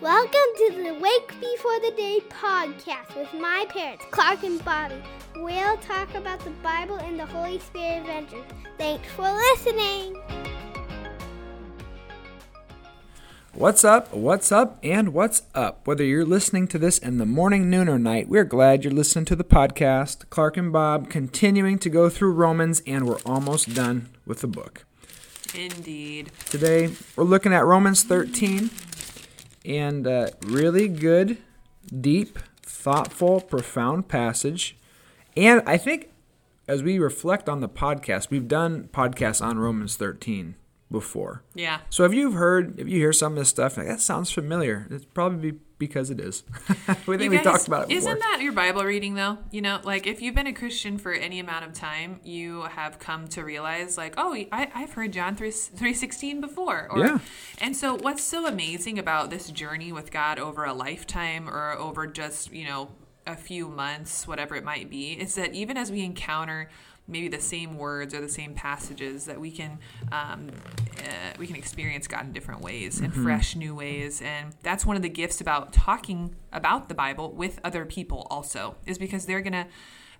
Welcome to the Wake Before the Day podcast with my parents, Clark and Bobbie. We'll talk about the Bible and the Holy Spirit adventures. Thanks for listening. What's up? What's up? And what's up? Whether you're listening to this in the morning, noon, or night, we're glad you're listening to the podcast. Clark and Bob continuing to go through Romans, and we're almost done with the book. Indeed. Today, we're looking at Romans 13 and uh, really good, deep, thoughtful, profound passage. And I think as we reflect on the podcast, we've done podcasts on Romans 13 before. Yeah. So if you've heard, if you hear some of this stuff, like, that sounds familiar. It's probably because it is. we think we talked about it before. Isn't that your Bible reading though? You know, like if you've been a Christian for any amount of time, you have come to realize like, oh, I, I've heard John 3, 3.16 before. Or, Yeah. And so what's so amazing about this journey with God over a lifetime or over just, you know, a few months, whatever it might be, is that even as we encounter maybe the same words or the same passages that we can um, uh, we can experience God in different ways in fresh new ways. And that's one of the gifts about talking about the Bible with other people also is because they're gonna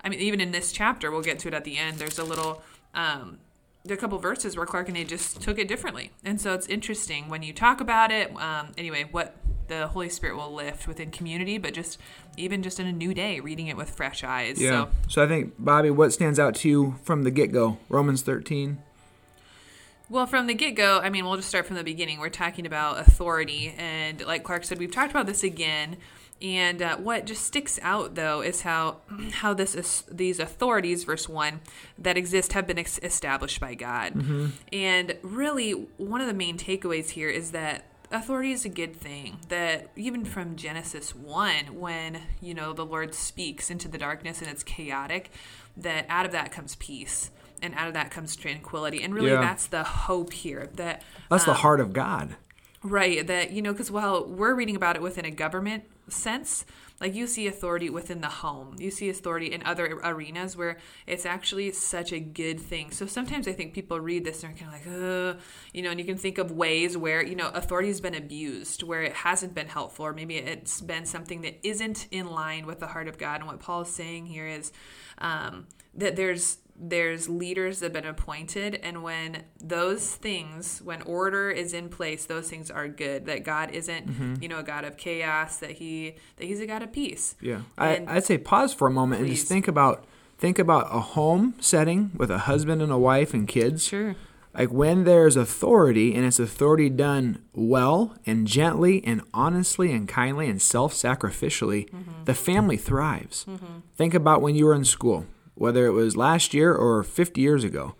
I mean even in this chapter we'll get to it at the end there's a little um, there are a couple verses where Clark and they just took it differently and so it's interesting when you talk about it um, anyway what the Holy Spirit will lift within community but just even just in a new day reading it with fresh eyes Yeah. so So I think, Bobbie, what stands out to you from the get go? Romans 13. Well, from the get go, I mean, we'll just start from the beginning. We're talking about authority. And like Clark said, we've talked about this again. And uh, what just sticks out, though, is how how this is, these authorities, verse one, that exist have been ex- established by God. And really, one of the main takeaways here is that authority is a good thing. That even from Genesis one, when you know the Lord speaks into the darkness and it's chaotic, that out of that comes peace, and out of that comes tranquility. And really, Yeah. that's the hope here. That That's the um, heart of God. Right, that you know, because while we're reading about it within a government sense, like you see authority within the home, you see authority in other arenas where it's actually such a good thing. So sometimes I think people read this and they're kind of like, Ugh, you know, and you can think of ways where you know authority has been abused, where it hasn't been helpful, or maybe it's been something that isn't in line with the heart of God. And what Paul is saying here is um, that there's there's leaders that have been appointed. And when those things when order is in place those things are good. That god isn't you know a god of chaos that he that he's a god of peace. Yeah, I, And- I'd say pause for a moment and just think about think about a home setting with a husband and a wife and kids. sure Like when there's authority and it's authority done well and gently and honestly and kindly and self-sacrificially, mm-hmm. the family thrives. Mm-hmm. Think about when you were in school, whether it was last year or 50 years ago.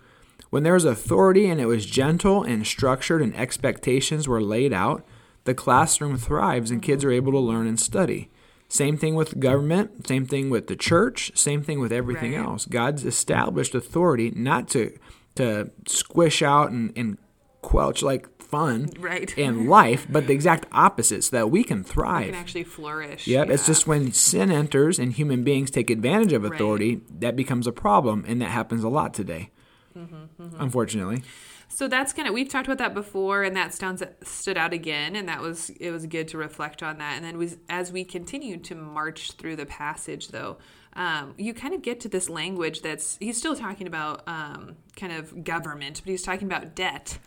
When there was authority and it was gentle and structured and expectations were laid out, the classroom thrives and kids are able to learn and study. Same thing with government, same thing with the church, same thing with everything Right. else. God's established authority not to to squish out and, and quelch like fun Right. and life, but the exact opposite, so that we can thrive. can actually flourish Yep, it's just when sin enters and human beings take advantage of Right. authority that becomes a problem, and that happens a lot today. Mm-hmm, Unfortunately, So that's kind of we've talked about that before, and that stands stood out again, and that was it was good to reflect on that. And then was as we continue to march through the passage, though, um, you kind of get to this language that's he's still talking about um, kind of government, but he's talking about debt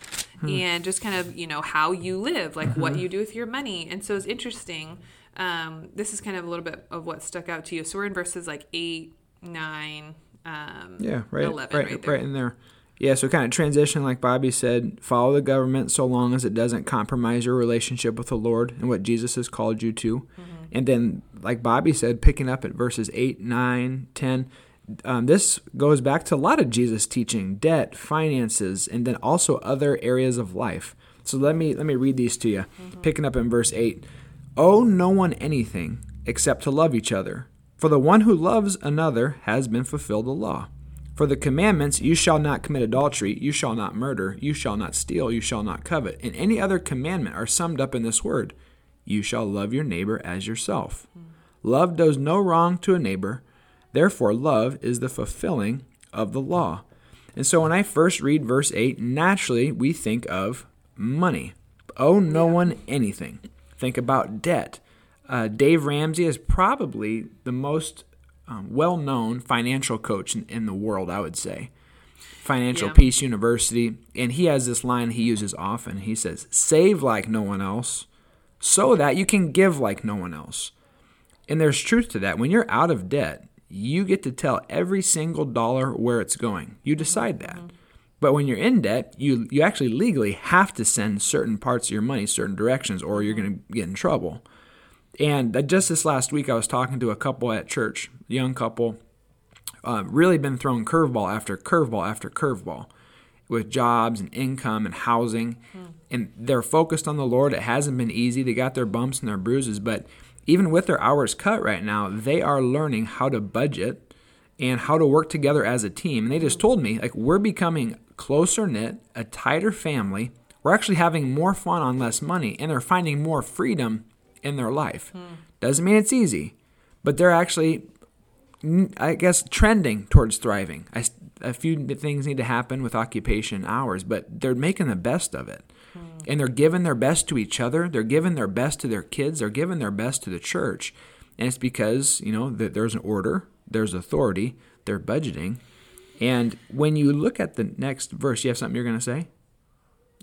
and just kind of you know how you live, like what you do with your money. And so it's interesting. Um, this is kind of a little bit of what stuck out to you. So we're in verses like eight, nine, um, yeah, right, 11 right, right right, in there. Yeah, so kind of transition, like Bobbie said, follow the government so long as it doesn't compromise your relationship with the Lord and what Jesus has called you to. Mm-hmm. And then, like Bobbie said, picking up at verses 8, 9, 10, um, this goes back to a lot of Jesus' teaching, debt, finances, and then also other areas of life. So let me let me read these to you. Picking up in verse 8. Owe no one anything except to love each other. For the one who loves another has been fulfilled the law. For the commandments, you shall not commit adultery, you shall not murder, you shall not steal, you shall not covet, and any other commandment are summed up in this word you shall love your neighbor as yourself. Love does no wrong to a neighbor, therefore, love is the fulfilling of the law. And so, when I first read verse 8, naturally we think of money. Owe no one anything. Think about debt. Uh, Dave Ramsey is probably the most um, well known financial coach in, in, the world, I would say. Financial yeah. Peace University. And he has this line he uses often. He says, Save like no one else, so that you can give like no one else. And there's truth to that. When you're out of debt, you get to tell every single dollar where it's going. You decide that. Mm-hmm. But when you're in debt, you you actually legally have to send certain parts of your money certain directions, or you're going to get in trouble. And just this last week, I was talking to a couple at church, young couple, uh, really been thrown curveball after curveball after curveball with jobs and income and housing. Mm. And they're focused on the Lord. It hasn't been easy. They got their bumps and their bruises, but even with their hours cut right now, they are learning how to budget and how to work together as a team. And they just told me, like, we're becoming closer knit, a tighter family. We're actually having more fun on less money, and they're finding more freedom in their life. Doesn't mean it's easy, but they're actually, I guess, trending towards thriving. I, a few things need to happen with occupation hours, but they're making the best of it. Hmm. And they're giving their best to each other. They're giving their best to their kids. They're giving their best to the church. And it's because, you know, that there's an order, there's authority, they're budgeting. And when you look at the next verse, you have something you're going to say?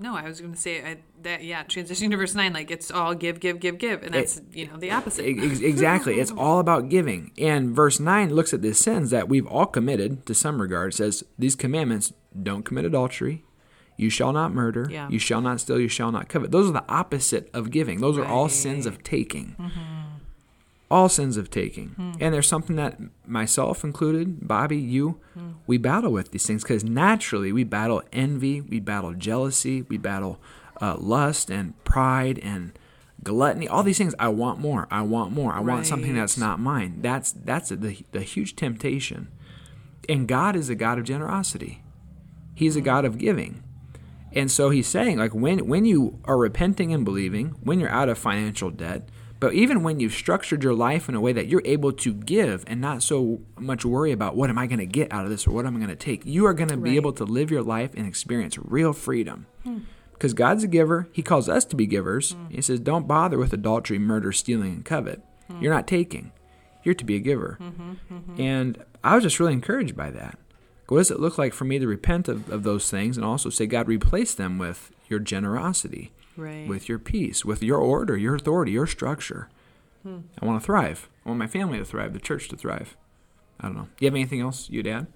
No, I was going to say I, that. Yeah, transitioning to verse nine, like it's all give, give, give, give, and that's it, you know the opposite. exactly, it's all about giving. And verse nine looks at the sins that we've all committed to some regard. It says these commandments: don't commit adultery, you shall not murder, yeah. you shall not steal, you shall not covet. Those are the opposite of giving. Those right. are all sins of taking. Mm-hmm all sins of taking. Hmm. And there's something that myself included, Bobbie, you, hmm. we battle with these things because naturally we battle envy, we battle jealousy, we battle uh, lust and pride and gluttony. All these things. I want more. I want more. I right. want something that's not mine. That's that's the the huge temptation. And God is a God of generosity. He's a hmm. God of giving. And so he's saying like when when you are repenting and believing, when you're out of financial debt, but even when you've structured your life in a way that you're able to give and not so much worry about what am I going to get out of this or what am I going to take, you are going to be able to live your life and experience real freedom. Hmm. Because God's a giver. He calls us to be givers. Hmm. He says, don't bother with adultery, murder, stealing, and covet. Hmm. You're not taking, you're to be a giver. Mm-hmm, mm-hmm. And I was just really encouraged by that. What does it look like for me to repent of, of those things and also say, God, replace them with your generosity? Right. with your peace, with your order, your authority, your structure. Hmm. I want to thrive. I want my family to thrive, the church to thrive. I don't know. You have anything else you'd add?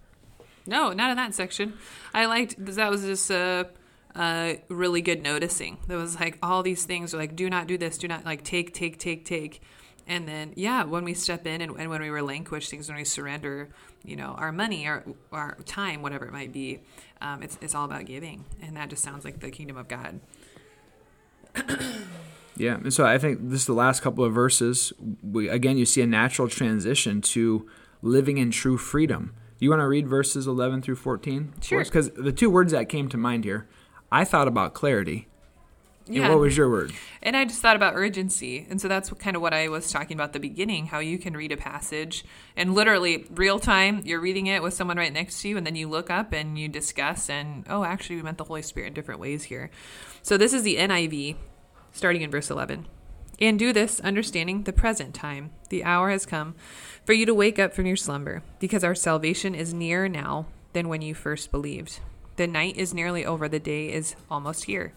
No, not in that section. I liked that was just a, a really good noticing. There was like all these things are like do not do this, do not like take, take, take, take. And then yeah, when we step in and, and when we relinquish things, when we surrender, you know, our money, our our time, whatever it might be, um, it's it's all about giving, and that just sounds like the kingdom of God. yeah, and so I think this is the last couple of verses. We, again, you see a natural transition to living in true freedom. You want to read verses 11 through 14? Sure. Because the two words that came to mind here, I thought about clarity. Yeah. And what was your word? And I just thought about urgency. And so that's kind of what I was talking about at the beginning how you can read a passage and literally real time, you're reading it with someone right next to you, and then you look up and you discuss, and oh, actually, we meant the Holy Spirit in different ways here. So this is the NIV, starting in verse 11. And do this, understanding the present time. The hour has come for you to wake up from your slumber, because our salvation is nearer now than when you first believed. The night is nearly over, the day is almost here.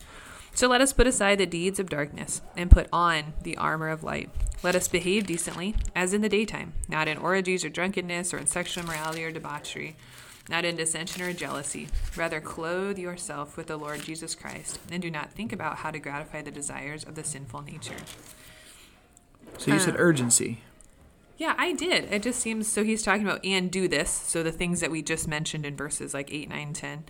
So let us put aside the deeds of darkness and put on the armor of light. Let us behave decently, as in the daytime, not in orgies or drunkenness or in sexual immorality or debauchery not in dissension or jealousy. Rather, clothe yourself with the Lord Jesus Christ, and do not think about how to gratify the desires of the sinful nature. So you said um, urgency. Yeah, I did. It just seems so he's talking about and do this. So the things that we just mentioned in verses like 8, 9, 10.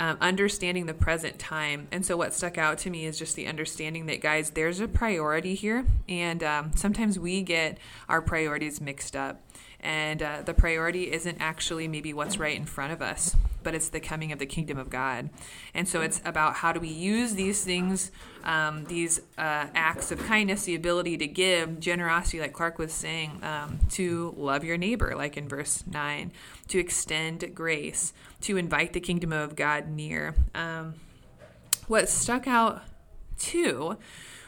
Um, understanding the present time. And so, what stuck out to me is just the understanding that, guys, there's a priority here. And um, sometimes we get our priorities mixed up and uh, the priority isn't actually maybe what's right in front of us but it's the coming of the kingdom of god. And so it's about how do we use these things um, these uh, acts of kindness the ability to give generosity like clark was saying um, to love your neighbor like in verse 9 to extend grace to invite the kingdom of god near. Um, what stuck out too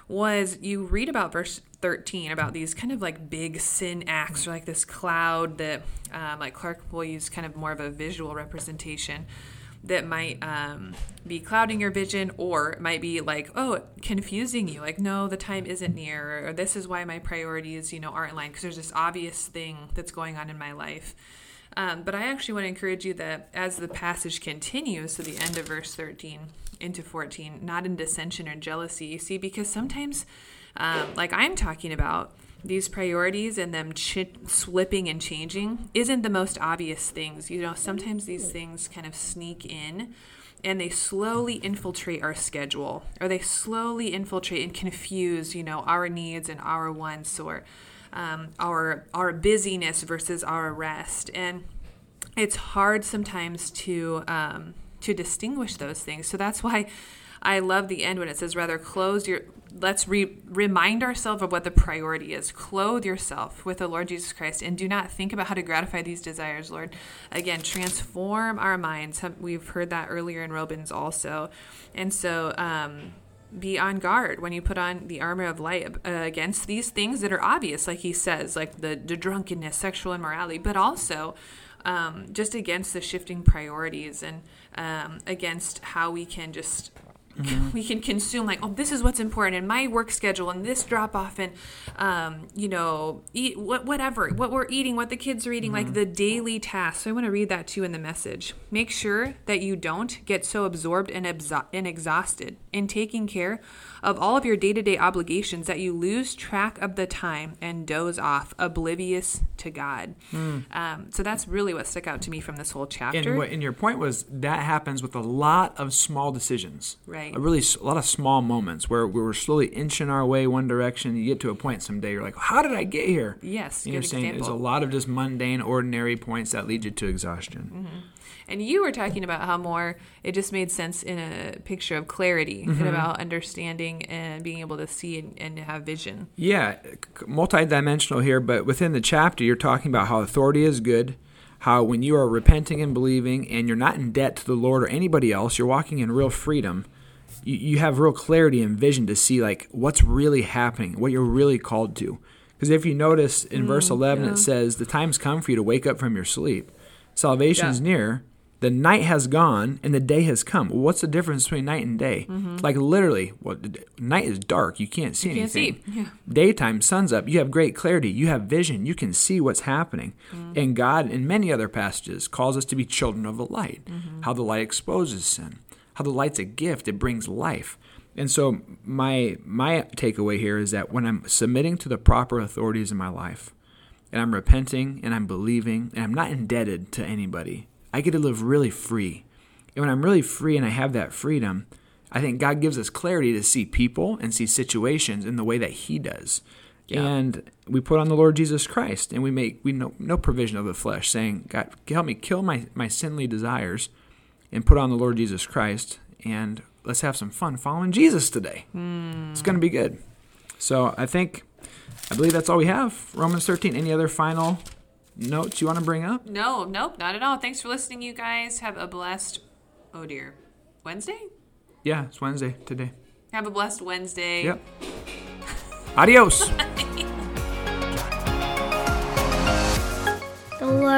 was you read about verse 13 about these kind of like big sin acts or like this cloud that um, like clark will use kind of more of a visual representation that might um, be clouding your vision or might be like oh confusing you like no the time isn't near or this is why my priorities you know aren't in because there's this obvious thing that's going on in my life. Um, but i actually want to encourage you that as the passage continues to the end of verse 13 into 14 not in dissension or jealousy you see because sometimes um, like i'm talking about these priorities and them ch- slipping and changing isn't the most obvious things. You know, sometimes these things kind of sneak in and they slowly infiltrate our schedule or they slowly infiltrate and confuse, you know, our needs and our wants or um, our our busyness versus our rest. And it's hard sometimes to um, to distinguish those things. So that's why I love the end when it says, rather close your let's re- remind ourselves of what the priority is. Clothe yourself with the Lord Jesus Christ and do not think about how to gratify these desires, Lord. Again, transform our minds. We've heard that earlier in Romans also. And so, um, be on guard when you put on the armor of light uh, against these things that are obvious, like he says, like the, the drunkenness, sexual immorality, but also um, just against the shifting priorities and um, against how we can just Mm-hmm. we can consume like oh this is what's important in my work schedule and this drop off and um, you know eat what whatever what we're eating what the kids are eating mm-hmm. like the daily tasks so i want to read that too in the message make sure that you don't get so absorbed and, abso- and exhausted in taking care of all of your day to day obligations that you lose track of the time and doze off, oblivious to God. Mm. Um, so that's really what stuck out to me from this whole chapter. And, what, and your point was that happens with a lot of small decisions. Right. A really a lot of small moments where we were slowly inching our way one direction. You get to a point someday you're like, how did I get here? Yes. You're saying example. there's a lot of just mundane, ordinary points that lead you to exhaustion. Mm-hmm. And you were talking about how more it just made sense in a picture of clarity mm-hmm. and about understanding and being able to see and, and have vision. Yeah, multidimensional here, but within the chapter, you're talking about how authority is good how when you are repenting and believing and you're not in debt to the Lord or anybody else, you're walking in real freedom. You, you have real clarity and vision to see like what's really happening, what you're really called to. Because if you notice in mm, verse 11, yeah. it says, The time's come for you to wake up from your sleep. Salvation's yeah. near the night has gone and the day has come. What's the difference between night and day? Mm-hmm. Like literally, well, night is dark. You can't see you anything. Can't see. Yeah. Daytime, sun's up. You have great clarity. You have vision. You can see what's happening. Mm-hmm. And God, in many other passages, calls us to be children of the light. Mm-hmm. How the light exposes sin. How the light's a gift. It brings life. And so my my takeaway here is that when I'm submitting to the proper authorities in my life, and I'm repenting and I'm believing and I'm not indebted to anybody I get to live really free. And when I'm really free and I have that freedom, I think God gives us clarity to see people and see situations in the way that He does. Yeah. And we put on the Lord Jesus Christ and we make we no, no provision of the flesh, saying, God, help me kill my, my sinly desires and put on the Lord Jesus Christ and let's have some fun following Jesus today. Mm. It's going to be good. So I think, I believe that's all we have. Romans 13. Any other final notes you want to bring up? No, nope, not at all. Thanks for listening, you guys. Have a blessed, oh dear, Wednesday? Yeah, it's Wednesday today. Have a blessed Wednesday. Yep. Adios.